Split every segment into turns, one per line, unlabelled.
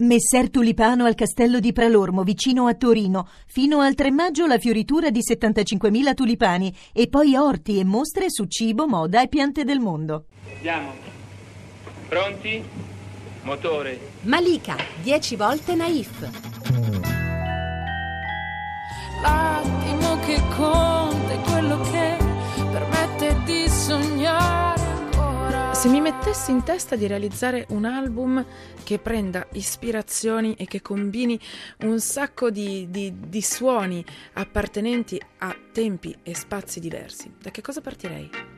Messer Tulipano al castello di Pralormo, vicino a Torino. Fino al 3 maggio la fioritura di 75.000 tulipani e poi orti e mostre su cibo, moda e piante del mondo.
Andiamo. Pronti? Motore.
Malika, 10 volte naif.
L'attimo che conta è quello che
Se mi mettessi in testa di realizzare un album che prenda ispirazioni e che combini un sacco di, di, di suoni appartenenti a tempi e spazi diversi, da che cosa partirei?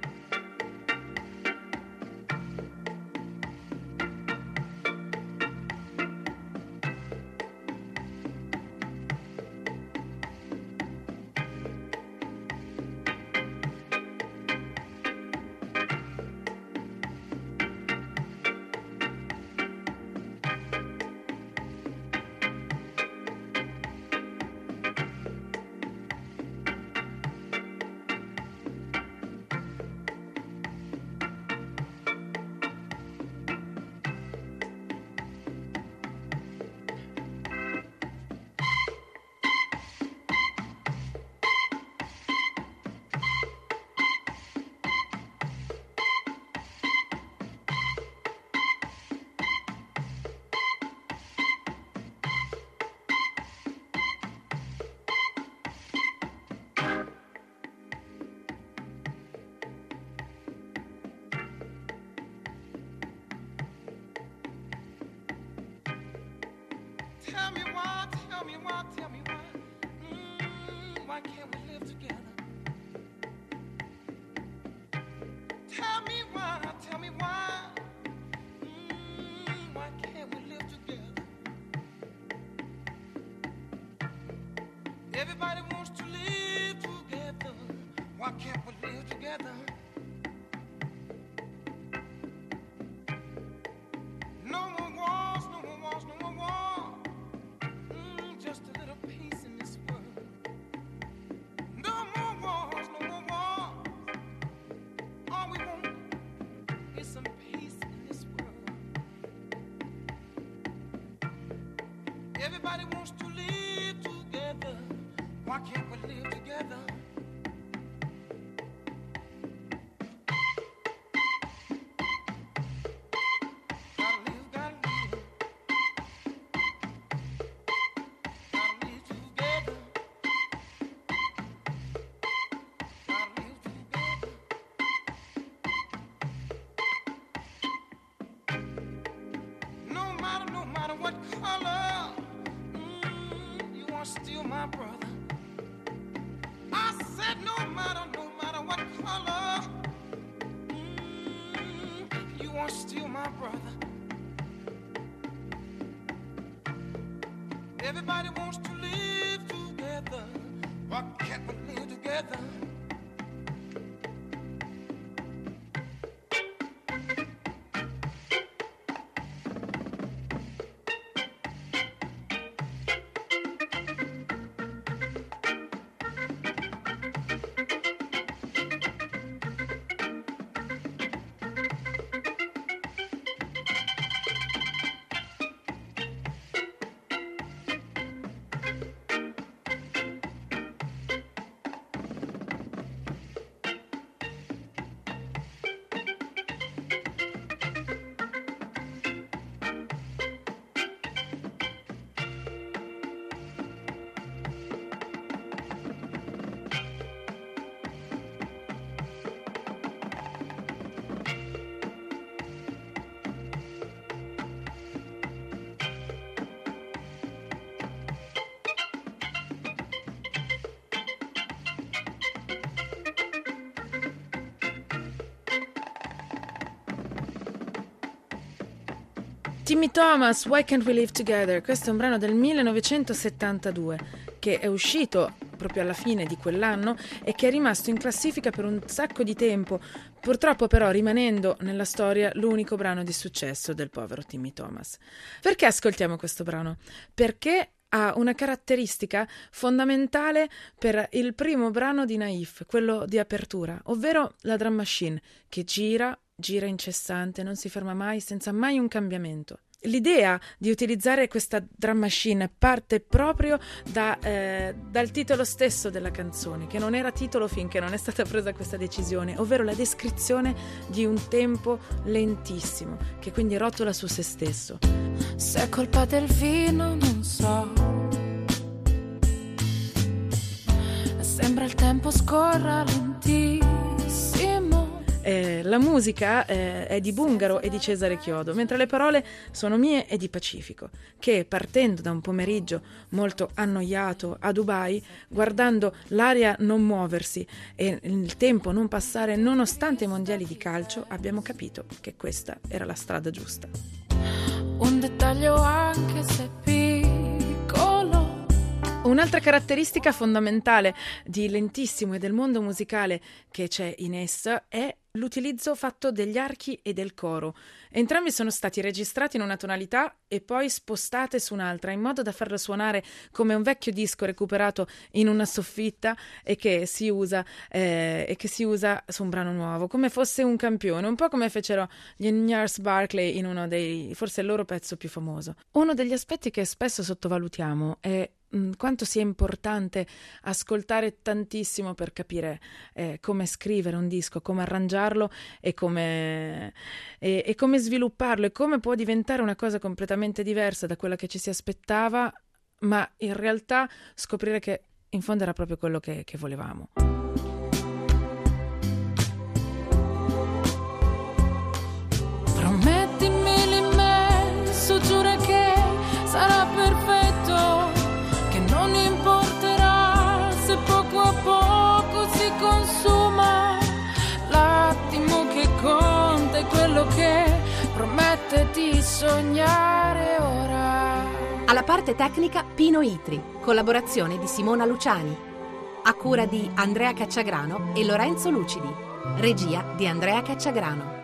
Everybody wants to live together. Why can't we live together? Everybody wants to live together. Why can't we live together? Gotta live, still my brother. I said no matter, no matter what color, mm, you are still my brother. Everybody wants to live together. Why can't we live together?
Timmy Thomas, Why Can't We Live Together? Questo è un brano del 1972 che è uscito proprio alla fine di quell'anno e che è rimasto in classifica per un sacco di tempo, purtroppo però rimanendo nella storia l'unico brano di successo del povero Timmy Thomas. Perché ascoltiamo questo brano? Perché ha una caratteristica fondamentale per il primo brano di Naif, quello di apertura, ovvero la drum machine che gira, gira incessante, non si ferma mai, senza mai un cambiamento. l'idea di utilizzare questa drum machine parte proprio da, eh, dal titolo stesso della canzone, che non era titolo finché non è stata presa questa decisione, ovvero la descrizione di un tempo lentissimo, che quindi rotola su se stesso.
Se è colpa del vino, non so. Sembra il tempo scorra lentissimo.
La musica eh, è di Bungaro e di Cesare Chiodo, mentre le parole sono mie e di Pacifico, che partendo da un pomeriggio molto annoiato a Dubai, guardando l'aria non muoversi e il tempo non passare nonostante i mondiali di calcio, abbiamo capito che questa era la strada giusta.
Un dettaglio anche se piccolo.
Un'altra caratteristica fondamentale di Lentissimo e del mondo musicale che c'è in essa è l'utilizzo fatto degli archi e del coro. Entrambi sono stati registrati in una tonalità e poi spostate su un'altra, in modo da farlo suonare come un vecchio disco recuperato in una soffitta e che si usa, eh, e che si usa su un brano nuovo, come fosse un campione, un po' come fecero gli Nars Barclay in uno dei, forse il loro pezzo più famoso. Uno degli aspetti che spesso sottovalutiamo è mh, quanto sia importante ascoltare tantissimo per capire eh, come scrivere un disco, come arrangiarlo e come, e, e come svilupparlo e come può diventare una cosa completamente diversa da quella che ci si aspettava, ma in realtà scoprire che in fondo era proprio quello che, che volevamo.
Sognare ora.
Alla parte tecnica Pino Itri, collaborazione di Simona Luciani. A cura di Andrea Cacciagrano e Lorenzo Lucidi. Regia di Andrea Cacciagrano.